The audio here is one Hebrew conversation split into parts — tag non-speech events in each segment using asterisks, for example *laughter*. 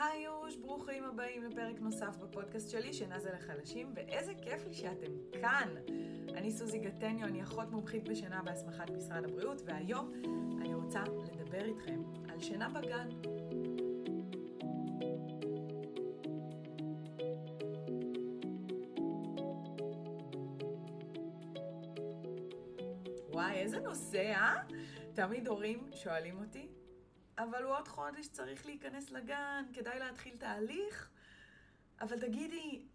היי יוש, ברוכים הבאים לפרק נוסף בפודקאסט שלי, שינה זה לחלשים, ואיזה כיף לי שאתם כאן. אני סוזי גטניו, אני אחות מומחית בשינה בהסמכת משרד הבריאות, והיום אני רוצה לדבר איתכם על שינה בגן. וואי, איזה נושא, אה? תמיד הורים שואלים אותי, אבל הוא עוד חודש צריך להיכנס לגן, כדאי להתחיל תהליך. אבל תגידי,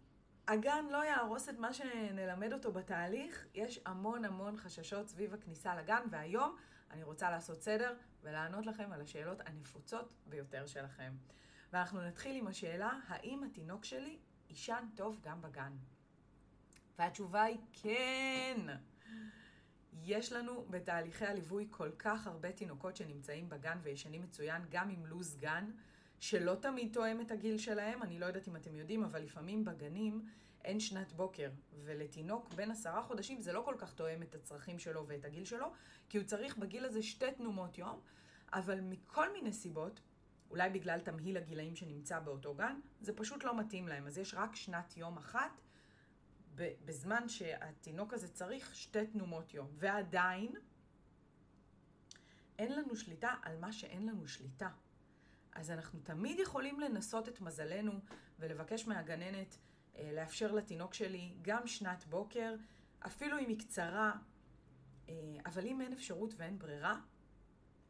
הגן לא יהרוס את מה שנלמד אותו בתהליך? יש המון המון חששות סביב הכניסה לגן, והיום אני רוצה לעשות סדר ולענות לכם על השאלות הנפוצות ביותר שלכם. ואנחנו נתחיל עם השאלה, האם התינוק שלי יישן טוב גם בגן? והתשובה היא כן. יש לנו בתהליכי הליווי כל כך הרבה תינוקות שנמצאים בגן וישנים מצוין, גם עם לו"ז גן, שלא תמיד תואם את הגיל שלהם, אני לא יודעת אם אתם יודעים, אבל לפעמים בגנים אין שנת בוקר, ולתינוק בן עשרה חודשים זה לא כל כך תואם את הצרכים שלו ואת הגיל שלו, כי הוא צריך בגיל הזה שתי תנומות יום, אבל מכל מיני סיבות, אולי בגלל תמהיל הגילאים שנמצא באותו גן, זה פשוט לא מתאים להם, אז יש רק שנת יום אחת. בזמן שהתינוק הזה צריך שתי תנומות יום, ועדיין אין לנו שליטה על מה שאין לנו שליטה. אז אנחנו תמיד יכולים לנסות את מזלנו ולבקש מהגננת אה, לאפשר לתינוק שלי גם שנת בוקר, אפילו אם היא קצרה, אה, אבל אם אין אפשרות ואין ברירה,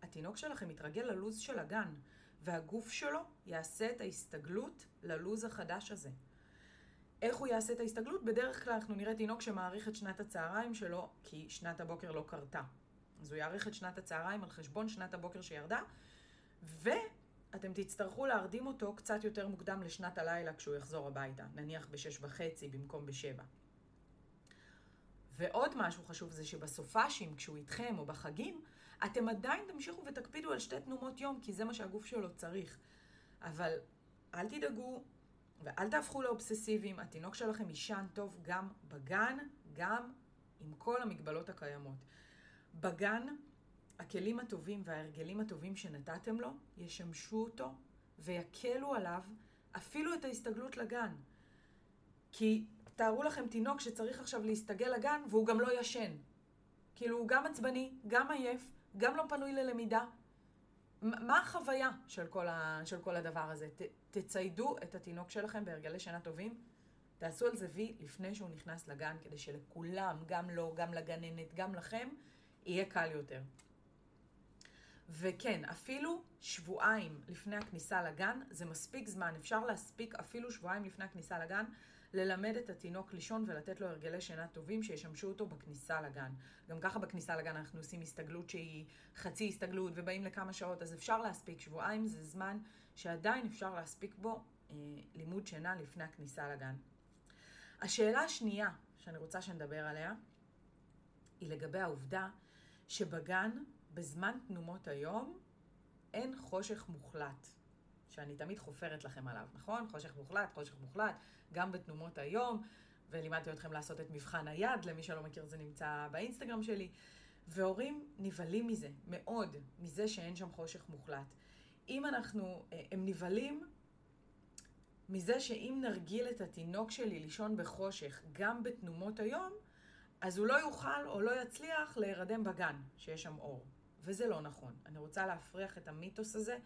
התינוק שלכם יתרגל ללוז של הגן, והגוף שלו יעשה את ההסתגלות ללוז החדש הזה. איך הוא יעשה את ההסתגלות? בדרך כלל אנחנו נראה תינוק שמאריך את שנת הצהריים שלו, כי שנת הבוקר לא קרתה. אז הוא יאריך את שנת הצהריים על חשבון שנת הבוקר שירדה, ואתם תצטרכו להרדים אותו קצת יותר מוקדם לשנת הלילה כשהוא יחזור הביתה, נניח בשש וחצי במקום בשבע. ועוד משהו חשוב זה שבסופאשים, כשהוא איתכם או בחגים, אתם עדיין תמשיכו ותקפידו על שתי תנומות יום, כי זה מה שהגוף שלו צריך. אבל אל תדאגו, ואל תהפכו לאובססיביים, התינוק שלכם יישן טוב גם בגן, גם עם כל המגבלות הקיימות. בגן, הכלים הטובים וההרגלים הטובים שנתתם לו, ישמשו אותו ויקלו עליו אפילו את ההסתגלות לגן. כי תארו לכם תינוק שצריך עכשיו להסתגל לגן והוא גם לא ישן. כאילו הוא גם עצבני, גם עייף, גם לא פנוי ללמידה, מה החוויה של כל, ה, של כל הדבר הזה? ת, תציידו את התינוק שלכם בהרגלי שינה טובים, תעשו על זה וי לפני שהוא נכנס לגן, כדי שלכולם, גם לו, גם לגננת, גם לכם, יהיה קל יותר. וכן, אפילו שבועיים לפני הכניסה לגן, זה מספיק זמן, אפשר להספיק אפילו שבועיים לפני הכניסה לגן, ללמד את התינוק לישון ולתת לו הרגלי שינה טובים שישמשו אותו בכניסה לגן. גם ככה בכניסה לגן אנחנו עושים הסתגלות שהיא חצי הסתגלות ובאים לכמה שעות, אז אפשר להספיק. שבועיים זה זמן שעדיין אפשר להספיק בו אה, לימוד שינה לפני הכניסה לגן. השאלה השנייה שאני רוצה שנדבר עליה, היא לגבי העובדה שבגן, בזמן תנומות היום, אין חושך מוחלט. שאני תמיד חופרת לכם עליו, נכון? חושך מוחלט, חושך מוחלט, גם בתנומות היום, ולימדתי אתכם לעשות את מבחן היד, למי שלא מכיר זה נמצא באינסטגרם שלי, והורים נבהלים מזה, מאוד, מזה שאין שם חושך מוחלט. אם אנחנו, אה, הם נבהלים מזה שאם נרגיל את התינוק שלי לישון בחושך גם בתנומות היום, אז הוא לא יוכל או לא יצליח להירדם בגן, שיש שם אור. וזה לא נכון. אני רוצה להפריח את המיתוס הזה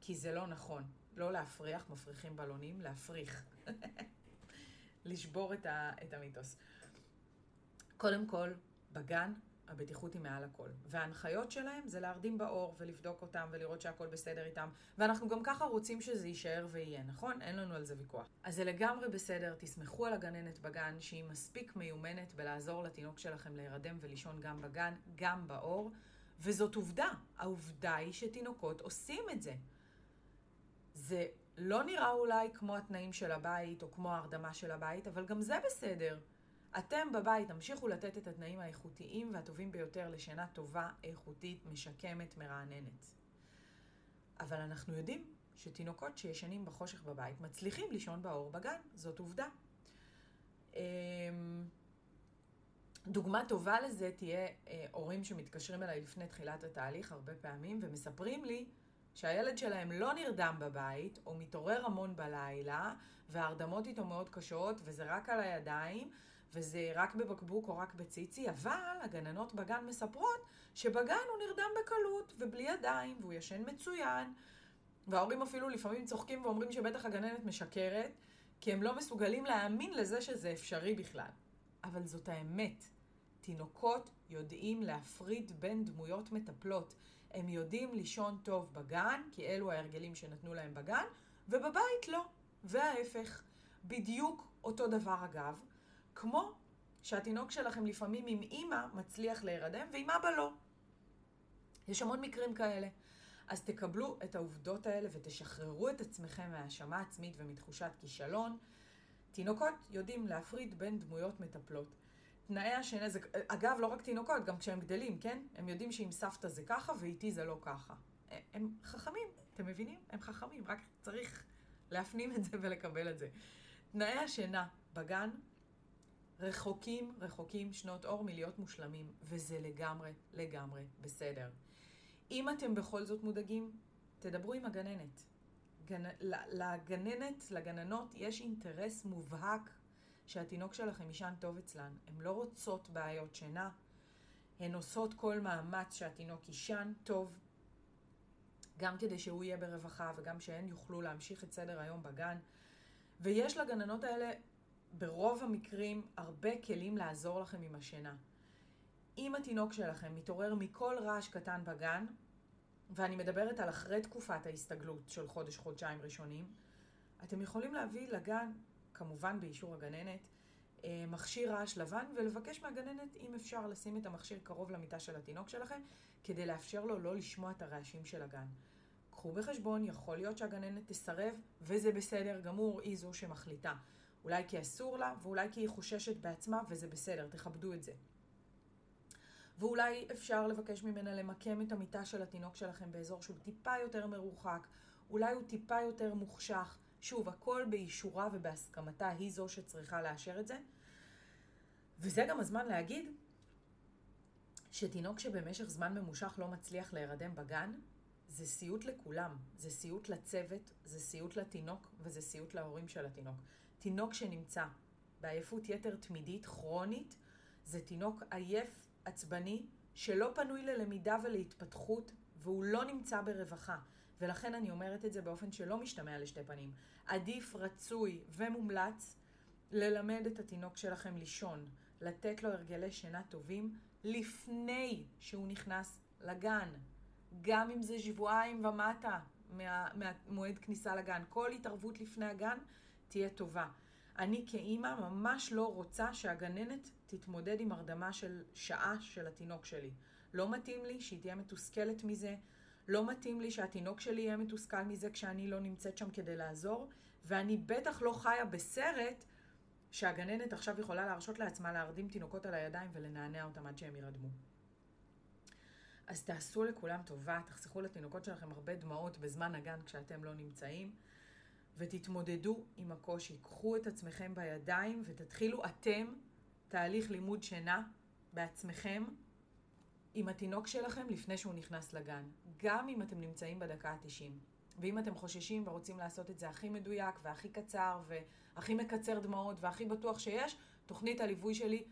כי זה לא נכון. לא להפריח, מפריחים בלונים, להפריך. *laughs* לשבור את, ה, את המיתוס. קודם כל, בגן הבטיחות היא מעל הכל. וההנחיות שלהם זה להרדים באור ולבדוק אותם ולראות שהכל בסדר איתם. ואנחנו גם ככה רוצים שזה יישאר ויהיה, נכון? אין לנו על זה ויכוח. אז זה לגמרי בסדר, תסמכו על הגננת בגן שהיא מספיק מיומנת בלעזור לתינוק שלכם להירדם ולישון גם בגן, גם באור. וזאת עובדה. העובדה היא שתינוקות עושים את זה. זה לא נראה אולי כמו התנאים של הבית או כמו ההרדמה של הבית, אבל גם זה בסדר. אתם בבית תמשיכו לתת את התנאים האיכותיים והטובים ביותר לשינה טובה, איכותית, משקמת, מרעננת. אבל אנחנו יודעים שתינוקות שישנים בחושך בבית מצליחים לישון באור בגן, זאת עובדה. אמ, דוגמה טובה לזה תהיה אה, הורים שמתקשרים אליי לפני תחילת התהליך הרבה פעמים ומספרים לי שהילד שלהם לא נרדם בבית, או מתעורר המון בלילה, וההרדמות איתו מאוד קשות, וזה רק על הידיים, וזה רק בבקבוק או רק בציצי, אבל הגננות בגן מספרות שבגן הוא נרדם בקלות ובלי ידיים, והוא ישן מצוין, וההורים אפילו לפעמים צוחקים ואומרים שבטח הגננת משקרת, כי הם לא מסוגלים להאמין לזה שזה אפשרי בכלל. אבל זאת האמת. תינוקות יודעים להפריד בין דמויות מטפלות. הם יודעים לישון טוב בגן, כי אלו ההרגלים שנתנו להם בגן, ובבית לא. וההפך. בדיוק אותו דבר אגב, כמו שהתינוק שלכם לפעמים עם אימא מצליח להירדם ועם אבא לא. יש המון מקרים כאלה. אז תקבלו את העובדות האלה ותשחררו את עצמכם מהאשמה עצמית ומתחושת כישלון. תינוקות יודעים להפריד בין דמויות מטפלות. תנאי השינה זה, אגב, לא רק תינוקות, גם כשהם גדלים, כן? הם יודעים שעם סבתא זה ככה ואיתי זה לא ככה. הם חכמים, אתם מבינים? הם חכמים, רק צריך להפנים את זה ולקבל את זה. תנאי השינה בגן רחוקים, רחוקים שנות אור מלהיות מושלמים, וזה לגמרי, לגמרי בסדר. אם אתם בכל זאת מודאגים, תדברו עם הגננת. גנ... לגננת, לגננות, יש אינטרס מובהק שהתינוק שלכם יישן טוב אצלן. הן לא רוצות בעיות שינה, הן עושות כל מאמץ שהתינוק יישן טוב, גם כדי שהוא יהיה ברווחה וגם שהן יוכלו להמשיך את סדר היום בגן. ויש לגננות האלה ברוב המקרים הרבה כלים לעזור לכם עם השינה. אם התינוק שלכם מתעורר מכל רעש קטן בגן, ואני מדברת על אחרי תקופת ההסתגלות של חודש-חודשיים ראשונים, אתם יכולים להביא לגן, כמובן באישור הגננת, אה, מכשיר רעש לבן ולבקש מהגננת אם אפשר לשים את המכשיר קרוב למיטה של התינוק שלכם כדי לאפשר לו לא לשמוע את הרעשים של הגן. קחו בחשבון, יכול להיות שהגננת תסרב וזה בסדר גמור, היא זו שמחליטה. אולי כי אסור לה ואולי כי היא חוששת בעצמה וזה בסדר, תכבדו את זה. ואולי אפשר לבקש ממנה למקם את המיטה של התינוק שלכם באזור שהוא טיפה יותר מרוחק, אולי הוא טיפה יותר מוחשך. שוב, הכל באישורה ובהסכמתה, היא זו שצריכה לאשר את זה. וזה גם הזמן להגיד שתינוק שבמשך זמן ממושך לא מצליח להירדם בגן, זה סיוט לכולם. זה סיוט לצוות, זה סיוט לתינוק וזה סיוט להורים של התינוק. תינוק שנמצא בעייפות יתר תמידית, כרונית, זה תינוק עייף עצבני, שלא פנוי ללמידה ולהתפתחות, והוא לא נמצא ברווחה. ולכן אני אומרת את זה באופן שלא משתמע לשתי פנים. עדיף, רצוי ומומלץ ללמד את התינוק שלכם לישון, לתת לו הרגלי שינה טובים לפני שהוא נכנס לגן. גם אם זה שבועיים ומטה מה, מהמועד כניסה לגן. כל התערבות לפני הגן תהיה טובה. אני כאימא ממש לא רוצה שהגננת תתמודד עם הרדמה של שעה של התינוק שלי. לא מתאים לי שהיא תהיה מתוסכלת מזה, לא מתאים לי שהתינוק שלי יהיה מתוסכל מזה כשאני לא נמצאת שם כדי לעזור, ואני בטח לא חיה בסרט שהגננת עכשיו יכולה להרשות לעצמה להרדים תינוקות על הידיים ולנענע אותם עד שהם יירדמו. אז תעשו לכולם טובה, תחסכו לתינוקות שלכם הרבה דמעות בזמן הגן כשאתם לא נמצאים. ותתמודדו עם הקושי. קחו את עצמכם בידיים ותתחילו אתם תהליך לימוד שינה בעצמכם עם התינוק שלכם לפני שהוא נכנס לגן. גם אם אתם נמצאים בדקה ה-90. ואם אתם חוששים ורוצים לעשות את זה הכי מדויק והכי קצר והכי מקצר דמעות והכי בטוח שיש, תוכנית הליווי שלי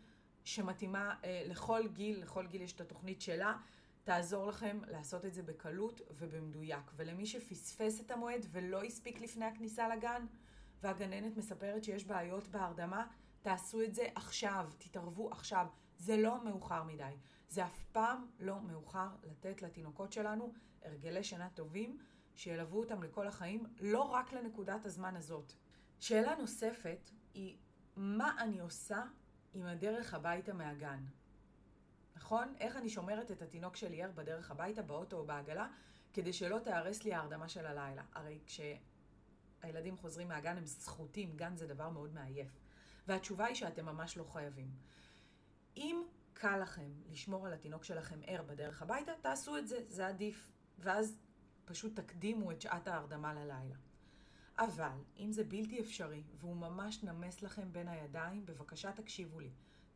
שמתאימה אה, לכל גיל, לכל גיל יש את התוכנית שלה. תעזור לכם לעשות את זה בקלות ובמדויק. ולמי שפספס את המועד ולא הספיק לפני הכניסה לגן, והגננת מספרת שיש בעיות בהרדמה, תעשו את זה עכשיו, תתערבו עכשיו. זה לא מאוחר מדי. זה אף פעם לא מאוחר לתת לתינוקות שלנו הרגלי שינה טובים, שילוו אותם לכל החיים, לא רק לנקודת הזמן הזאת. שאלה נוספת היא, מה אני עושה עם הדרך הביתה מהגן? נכון? איך אני שומרת את התינוק שלי ער בדרך הביתה, באוטו או בעגלה, כדי שלא תהרס לי ההרדמה של הלילה. הרי כשהילדים חוזרים מהגן הם סחוטים, גן זה דבר מאוד מעייף. והתשובה היא שאתם ממש לא חייבים. אם קל לכם לשמור על התינוק שלכם ער בדרך הביתה, תעשו את זה, זה עדיף. ואז פשוט תקדימו את שעת ההרדמה ללילה. אבל אם זה בלתי אפשרי והוא ממש נמס לכם בין הידיים, בבקשה תקשיבו לי.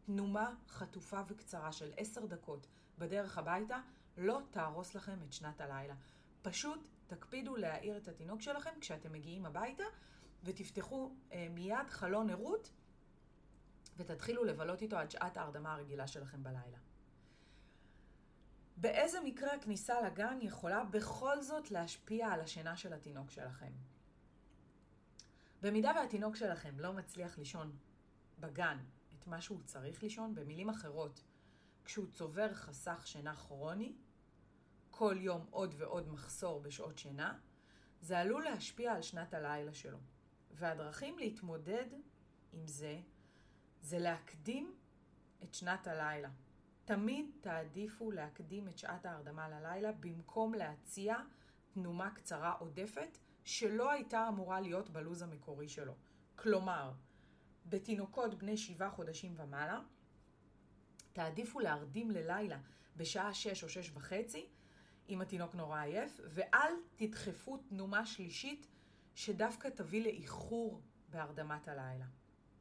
תנומה חטופה וקצרה של עשר דקות בדרך הביתה לא תהרוס לכם את שנת הלילה. פשוט תקפידו להעיר את התינוק שלכם כשאתם מגיעים הביתה, ותפתחו אה, מיד חלון ערות, ותתחילו לבלות איתו עד שעת ההרדמה הרגילה שלכם בלילה. באיזה מקרה הכניסה לגן יכולה בכל זאת להשפיע על השינה של התינוק שלכם? במידה והתינוק שלכם לא מצליח לישון בגן מה שהוא צריך לישון, במילים אחרות, כשהוא צובר חסך שינה כרוני, כל יום עוד ועוד מחסור בשעות שינה, זה עלול להשפיע על שנת הלילה שלו. והדרכים להתמודד עם זה, זה להקדים את שנת הלילה. תמיד תעדיפו להקדים את שעת ההרדמה ללילה במקום להציע תנומה קצרה עודפת שלא הייתה אמורה להיות בלוז המקורי שלו. כלומר, בתינוקות בני שבעה חודשים ומעלה, תעדיפו להרדים ללילה בשעה שש או שש וחצי, אם התינוק נורא עייף, ואל תדחפו תנומה שלישית שדווקא תביא לאיחור בהרדמת הלילה.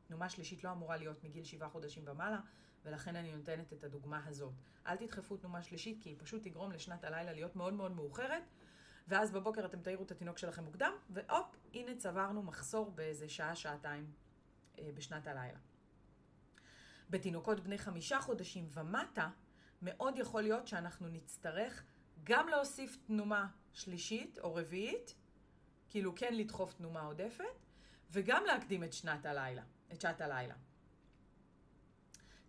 תנומה שלישית לא אמורה להיות מגיל שבעה חודשים ומעלה, ולכן אני נותנת את הדוגמה הזאת. אל תדחפו תנומה שלישית, כי היא פשוט תגרום לשנת הלילה להיות מאוד מאוד מאוחרת, ואז בבוקר אתם תעירו את התינוק שלכם מוקדם, והופ, הנה צברנו מחסור באיזה שעה, שעתיים אה, בשנת הלילה. בתינוקות בני חמישה חודשים ומטה, מאוד יכול להיות שאנחנו נצטרך גם להוסיף תנומה שלישית או רביעית, כאילו כן לדחוף תנומה עודפת, וגם להקדים את שנת הלילה, את שעת הלילה.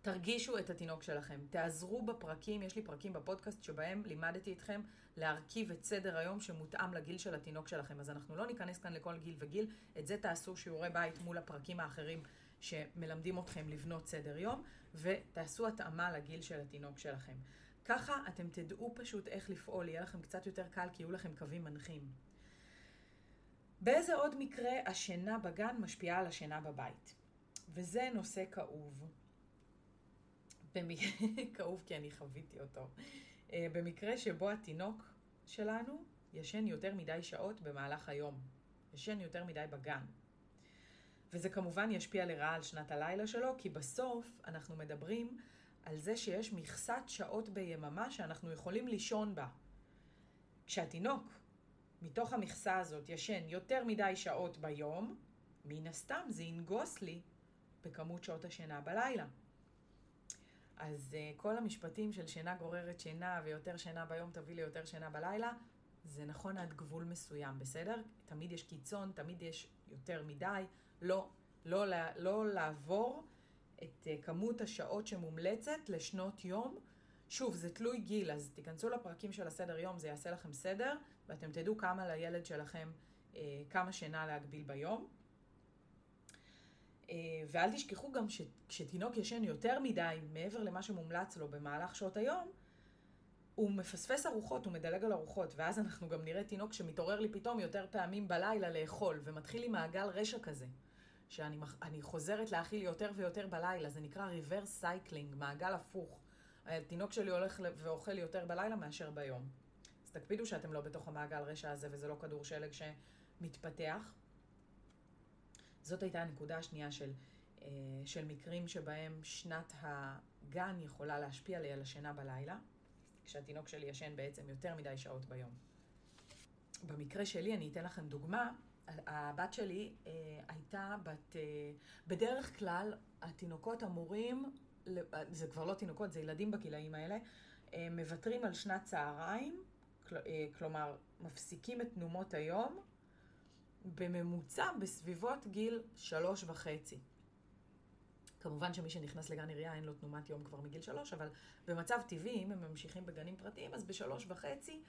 תרגישו את התינוק שלכם, תעזרו בפרקים, יש לי פרקים בפודקאסט שבהם לימדתי אתכם להרכיב את סדר היום שמותאם לגיל של התינוק שלכם. אז אנחנו לא ניכנס כאן לכל גיל וגיל, את זה תעשו שיעורי בית מול הפרקים האחרים שמלמדים אתכם לבנות סדר יום, ותעשו התאמה לגיל של התינוק שלכם. ככה אתם תדעו פשוט איך לפעול, יהיה לכם קצת יותר קל כי יהיו לכם קווים מנחים. באיזה עוד מקרה השינה בגן משפיעה על השינה בבית? וזה נושא כאוב. *laughs* כאוב כי אני חוויתי אותו. אה, במקרה שבו התינוק שלנו ישן יותר מדי שעות במהלך היום. ישן יותר מדי בגן. וזה כמובן ישפיע לרעה על שנת הלילה שלו, כי בסוף אנחנו מדברים על זה שיש מכסת שעות ביממה שאנחנו יכולים לישון בה. כשהתינוק, מתוך המכסה הזאת, ישן יותר מדי שעות ביום, מן הסתם זה ינגוס לי בכמות שעות השינה בלילה. אז uh, כל המשפטים של שינה גוררת שינה ויותר שינה ביום תביא ליותר שינה בלילה, זה נכון עד גבול מסוים, בסדר? תמיד יש קיצון, תמיד יש יותר מדי, לא, לא, לא, לא לעבור את uh, כמות השעות שמומלצת לשנות יום. שוב, זה תלוי גיל, אז תיכנסו לפרקים של הסדר יום, זה יעשה לכם סדר, ואתם תדעו כמה לילד שלכם, uh, כמה שינה להגביל ביום. אה, ואל תשכחו גם שכשתינוק ישן יותר מדי, מעבר למה שמומלץ לו במהלך שעות היום, הוא מפספס ארוחות, הוא מדלג על ארוחות, ואז אנחנו גם נראה תינוק שמתעורר לי פתאום יותר פעמים בלילה לאכול, ומתחיל עם מעגל רשע כזה, שאני חוזרת להאכיל יותר ויותר בלילה, זה נקרא reverse cycling, מעגל הפוך. התינוק שלי הולך ואוכל יותר בלילה מאשר ביום. אז תקפידו שאתם לא בתוך המעגל רשע הזה, וזה לא כדור שלג שמתפתח. זאת הייתה הנקודה השנייה של, אה, של מקרים שבהם שנת הגן יכולה להשפיע לי על השינה בלילה, כשהתינוק שלי ישן בעצם יותר מדי שעות ביום. במקרה שלי, אני אתן לכם דוגמה, הבת שלי אה, הייתה בת, אה, בדרך כלל התינוקות אמורים, זה כבר לא תינוקות, זה ילדים בגילאים האלה, אה, מוותרים על שנת צהריים, כל, אה, כלומר, מפסיקים את תנומות היום בממוצע בסביבות גיל שלוש וחצי. כמובן שמי שנכנס לגן עירייה אין לו תנומת יום כבר מגיל שלוש, אבל במצב טבעי, אם הם ממשיכים בגנים פרטיים, אז בשלוש וחצי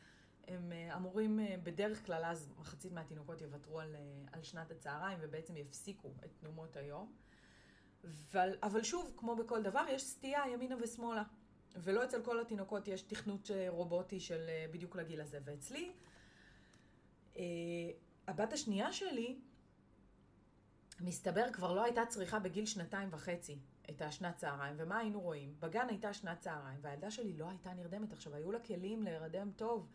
הם אה, אמורים, אה, בדרך כלל אז מחצית מהתינוקות יוותרו על, אה, על שנת הצהריים ובעצם יפסיקו את תנומות היום. אבל, אבל שוב, כמו בכל דבר, יש סטייה ימינה ושמאלה. ולא אצל כל התינוקות יש תכנות רובוטי של בדיוק לגיל הזה. ואצלי, הבת השנייה שלי, מסתבר, כבר לא הייתה צריכה בגיל שנתיים וחצי את השנת צהריים. ומה היינו רואים? בגן הייתה שנת צהריים, והילדה שלי לא הייתה נרדמת. עכשיו, היו לה כלים להירדם טוב.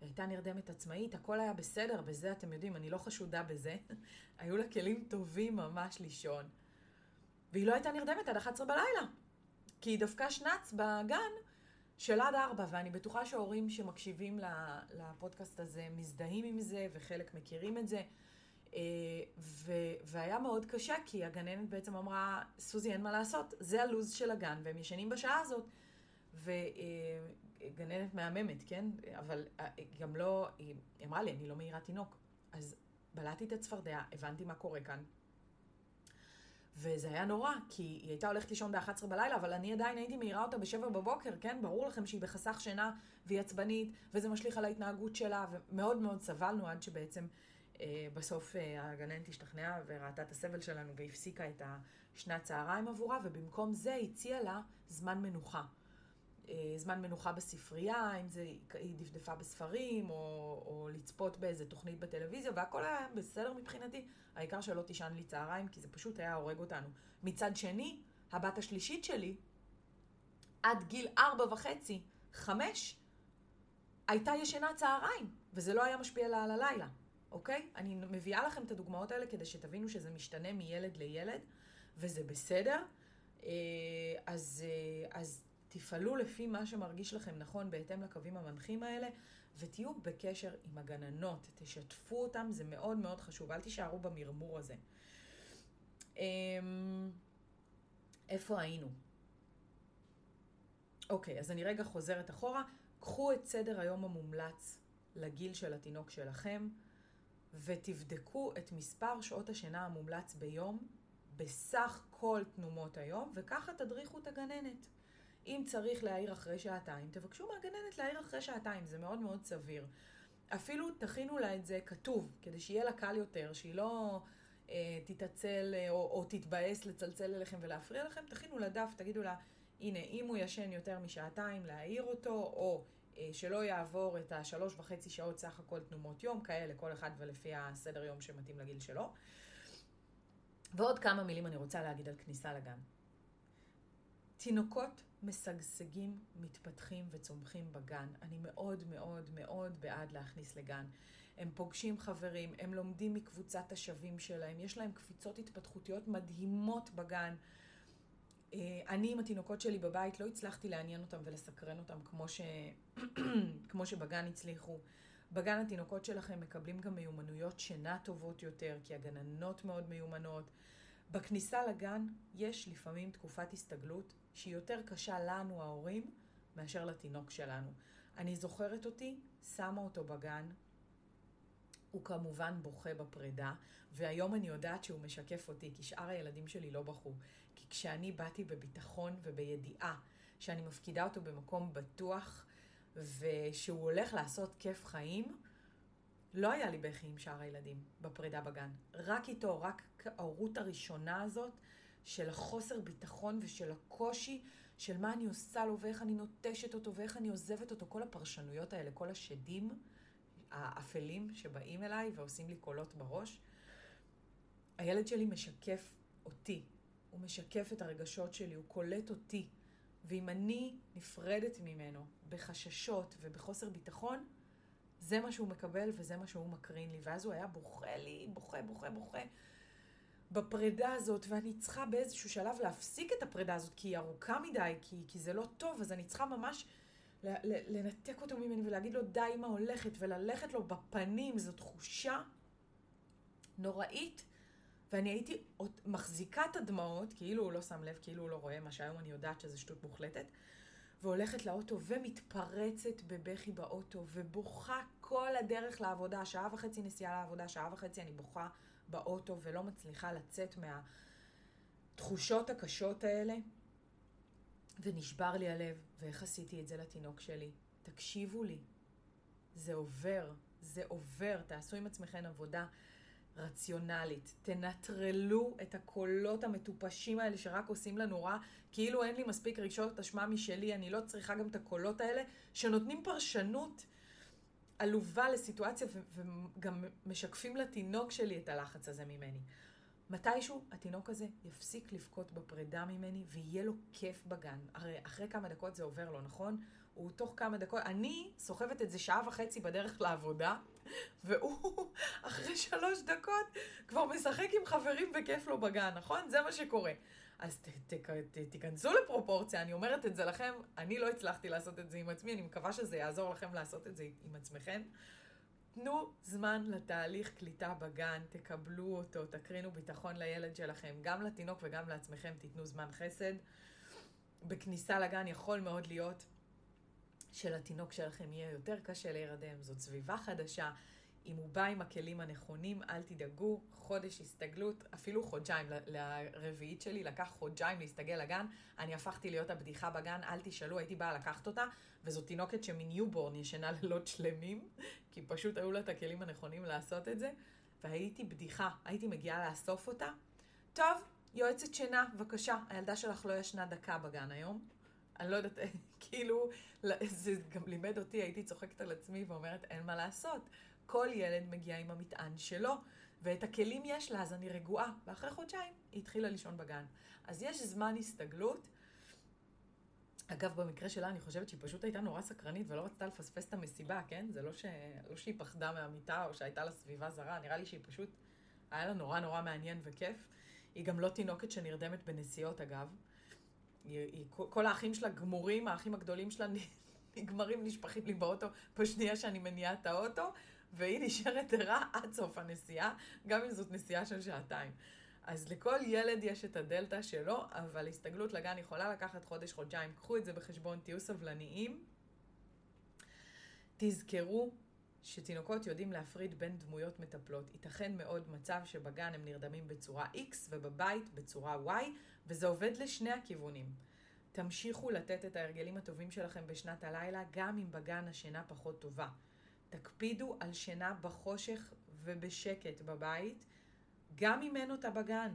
היא הייתה נרדמת עצמאית, הכל היה בסדר, בזה אתם יודעים, אני לא חשודה בזה. *laughs* היו לה כלים טובים ממש לישון. והיא לא הייתה נרדמת עד 11 בלילה. כי היא דווקא שנץ בגן, של עד ארבע, ואני בטוחה שהורים שמקשיבים לפודקאסט הזה מזדהים עם זה, וחלק מכירים את זה. אה, ו- והיה מאוד קשה, כי הגננת בעצם אמרה, סוזי, אין מה לעשות, זה הלו"ז של הגן, והם ישנים בשעה הזאת. וגננת מהממת, כן? אבל אה, גם לא, היא אמרה לי, אני לא מאירה תינוק. אז בלעתי את הצפרדע, הבנתי מה קורה כאן. וזה היה נורא, כי היא הייתה הולכת לישון ב-11 בלילה, אבל אני עדיין הייתי מעירה אותה ב-7 בבוקר, כן? ברור לכם שהיא בחסך שינה והיא עצבנית, וזה משליך על ההתנהגות שלה, ומאוד מאוד סבלנו עד שבעצם אה, בסוף אה, הגננת השתכנעה וראתה את הסבל שלנו והפסיקה את השנת צהריים עבורה, ובמקום זה הציעה לה זמן מנוחה. אה, זמן מנוחה בספרייה, אם זה היא דפדפה בספרים, או, או לצפות באיזה תוכנית בטלוויזיה, והכל היה בסדר מבחינתי. העיקר שלא תישן לי צהריים, כי זה פשוט היה הורג אותנו. מצד שני, הבת השלישית שלי, עד גיל ארבע וחצי, חמש, הייתה ישנה צהריים, וזה לא היה משפיע לה על הלילה, אוקיי? אני מביאה לכם את הדוגמאות האלה כדי שתבינו שזה משתנה מילד לילד, וזה בסדר. אה, אז, אה, אז תפעלו לפי מה שמרגיש לכם נכון בהתאם לקווים המנחים האלה, ותהיו בקשר עם הגננות, תשתפו אותם, זה מאוד מאוד חשוב, אל תישארו במרמור הזה. אמ, איפה היינו? אוקיי, אז אני רגע חוזרת אחורה. קחו את סדר היום המומלץ לגיל של התינוק שלכם, ותבדקו את מספר שעות השינה המומלץ ביום בסך כל תנומות היום, וככה תדריכו את הגננת. אם צריך להעיר אחרי שעתיים, תבקשו מהגננת להעיר אחרי שעתיים, זה מאוד מאוד סביר. אפילו תכינו לה את זה כתוב, כדי שיהיה לה קל יותר, שהיא לא אה, תתעצל אה, או, או תתבאס לצלצל אליכם ולהפריע לכם, תכינו לה דף, תגידו לה, הנה, אם הוא ישן יותר משעתיים, להעיר אותו, או אה, שלא יעבור את השלוש וחצי שעות סך הכל תנומות יום, כאלה, כל אחד ולפי הסדר יום שמתאים לגיל שלו. ועוד כמה מילים אני רוצה להגיד על כניסה לגן. תינוקות משגשגים, מתפתחים וצומחים בגן. אני מאוד מאוד מאוד בעד להכניס לגן. הם פוגשים חברים, הם לומדים מקבוצת השווים שלהם, יש להם קפיצות התפתחותיות מדהימות בגן. אה, אני עם התינוקות שלי בבית לא הצלחתי לעניין אותם ולסקרן אותם כמו, ש... *clears throat* כמו שבגן הצליחו. בגן התינוקות שלכם מקבלים גם מיומנויות שינה טובות יותר, כי הגננות מאוד מיומנות. בכניסה לגן יש לפעמים תקופת הסתגלות שהיא יותר קשה לנו ההורים מאשר לתינוק שלנו. אני זוכרת אותי, שמה אותו בגן, הוא כמובן בוכה בפרידה, והיום אני יודעת שהוא משקף אותי, כי שאר הילדים שלי לא בכו. כי כשאני באתי בביטחון ובידיעה שאני מפקידה אותו במקום בטוח, ושהוא הולך לעשות כיף חיים, לא היה לי בכי עם שאר הילדים בפרידה בגן. רק איתו, רק ההורות הראשונה הזאת של החוסר ביטחון ושל הקושי של מה אני עושה לו ואיך אני נוטשת אותו ואיך אני עוזבת אותו, כל הפרשנויות האלה, כל השדים האפלים שבאים אליי ועושים לי קולות בראש. הילד שלי משקף אותי, הוא משקף את הרגשות שלי, הוא קולט אותי. ואם אני נפרדת ממנו בחששות ובחוסר ביטחון, זה מה שהוא מקבל וזה מה שהוא מקרין לי. ואז הוא היה בוכה לי, בוכה, בוכה, בוכה. בפרידה הזאת, ואני צריכה באיזשהו שלב להפסיק את הפרידה הזאת, כי היא ארוכה מדי, כי, כי זה לא טוב, אז אני צריכה ממש לנתק אותו ממני ולהגיד לו, די, אמא הולכת, וללכת לו בפנים, זו תחושה נוראית. ואני הייתי מחזיקה את הדמעות, כאילו הוא לא שם לב, כאילו הוא לא רואה, מה שהיום אני יודעת שזה שטות מוחלטת, והולכת לאוטו ומתפרצת בבכי באוטו, ובוכה כל הדרך לעבודה, שעה וחצי נסיעה לעבודה, שעה וחצי אני בוכה באוטו ולא מצליחה לצאת מהתחושות הקשות האלה. ונשבר לי הלב, ואיך עשיתי את זה לתינוק שלי? תקשיבו לי, זה עובר, זה עובר, תעשו עם עצמכם עבודה רציונלית, תנטרלו את הקולות המטופשים האלה שרק עושים לנו רע, כאילו אין לי מספיק רגשות אשמה משלי, אני לא צריכה גם את הקולות האלה, שנותנים פרשנות עלובה לסיטואציה וגם משקפים לתינוק שלי את הלחץ הזה ממני. מתישהו התינוק הזה יפסיק לבכות בפרידה ממני ויהיה לו כיף בגן. הרי אחרי כמה דקות זה עובר לו, נכון? הוא תוך כמה דקות, אני סוחבת את זה שעה וחצי בדרך לעבודה, *laughs* והוא אחרי שלוש דקות כבר משחק עם חברים וכיף לו בגן, נכון? זה מה שקורה. אז ת, ת, ת, תיכנסו לפרופורציה, אני אומרת את זה לכם, אני לא הצלחתי לעשות את זה עם עצמי, אני מקווה שזה יעזור לכם לעשות את זה עם עצמכם. תנו זמן לתהליך קליטה בגן, תקבלו אותו, תקרינו ביטחון לילד שלכם, גם לתינוק וגם לעצמכם תיתנו זמן חסד. בכניסה לגן יכול מאוד להיות שלתינוק שלכם יהיה יותר קשה להירדם, זאת סביבה חדשה. אם הוא בא עם הכלים הנכונים, אל תדאגו, חודש הסתגלות, אפילו חודשיים. לרביעית שלי לקח חודשיים להסתגל לגן. אני הפכתי להיות הבדיחה בגן, אל תשאלו, הייתי באה לקחת אותה, וזו תינוקת שמניובורן ישנה לילות שלמים, *laughs* כי פשוט היו לה את הכלים הנכונים לעשות את זה, והייתי בדיחה, הייתי מגיעה לאסוף אותה. טוב, יועצת שינה, בבקשה, הילדה שלך לא ישנה דקה בגן היום. אני לא יודעת, *laughs* כאילו, זה גם לימד אותי, הייתי צוחקת על עצמי ואומרת, אין מה לעשות. כל ילד מגיע עם המטען שלו, ואת הכלים יש לה, אז אני רגועה. ואחרי חודשיים היא התחילה לישון בגן. אז יש זמן הסתגלות. אגב, במקרה שלה, אני חושבת שהיא פשוט הייתה נורא סקרנית ולא רצתה לפספס את המסיבה, כן? זה לא, ש... לא שהיא פחדה מהמיטה או שהייתה לה סביבה זרה, נראה לי שהיא פשוט, היה לה נורא נורא מעניין וכיף. היא גם לא תינוקת שנרדמת בנסיעות, אגב. היא, היא, כל האחים שלה גמורים, האחים הגדולים שלה *laughs* נגמרים, נשפכים לי באוטו בשנייה שאני מניעה את האוטו, והיא נשארת ערה עד סוף הנסיעה, גם אם זאת נסיעה של שעתיים. אז לכל ילד יש את הדלתא שלו, אבל הסתגלות לגן יכולה לקחת חודש-חודשיים. קחו את זה בחשבון, תהיו סבלניים. תזכרו שתינוקות יודעים להפריד בין דמויות מטפלות. ייתכן מאוד מצב שבגן הם נרדמים בצורה X ובבית בצורה Y, וזה עובד לשני הכיוונים. תמשיכו לתת את ההרגלים הטובים שלכם בשנת הלילה, גם אם בגן השינה פחות טובה. תקפידו על שינה בחושך ובשקט בבית, גם אם אין אותה בגן.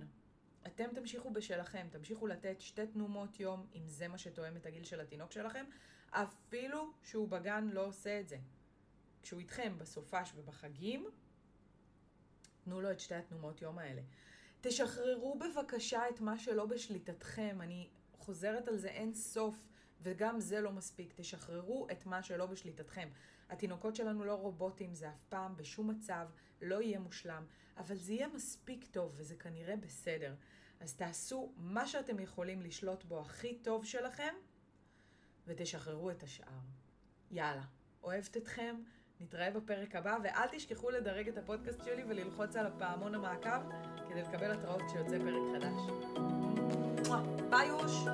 אתם תמשיכו בשלכם, תמשיכו לתת שתי תנומות יום, אם זה מה שתואם את הגיל של התינוק שלכם, אפילו שהוא בגן לא עושה את זה. כשהוא איתכם בסופש ובחגים, תנו לו את שתי התנומות יום האלה. תשחררו בבקשה את מה שלא בשליטתכם, אני חוזרת על זה אין סוף, וגם זה לא מספיק. תשחררו את מה שלא בשליטתכם. התינוקות שלנו לא רובוטים, זה אף פעם, בשום מצב, לא יהיה מושלם, אבל זה יהיה מספיק טוב, וזה כנראה בסדר. אז תעשו מה שאתם יכולים לשלוט בו הכי טוב שלכם, ותשחררו את השאר. יאללה, אוהבת אתכם, נתראה בפרק הבא, ואל תשכחו לדרג את הפודקאסט שלי וללחוץ על הפעמון המעקב כדי לקבל התראות כשיוצא פרק חדש. ביי יוש!